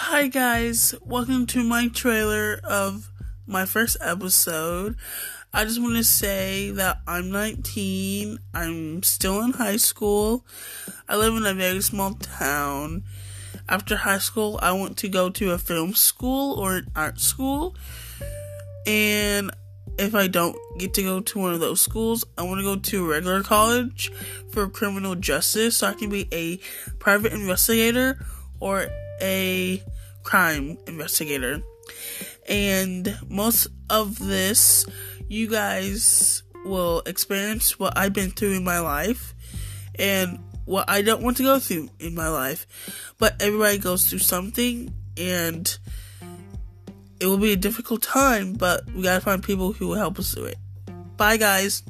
Hi, guys. Welcome to my trailer of my first episode. I just want to say that I'm 19. I'm still in high school. I live in a very small town. After high school, I want to go to a film school or an art school. And if I don't get to go to one of those schools, I want to go to a regular college for criminal justice so I can be a private investigator or a crime investigator. And most of this, you guys will experience what I've been through in my life and what I don't want to go through in my life. But everybody goes through something and it will be a difficult time, but we gotta find people who will help us through it. Bye, guys.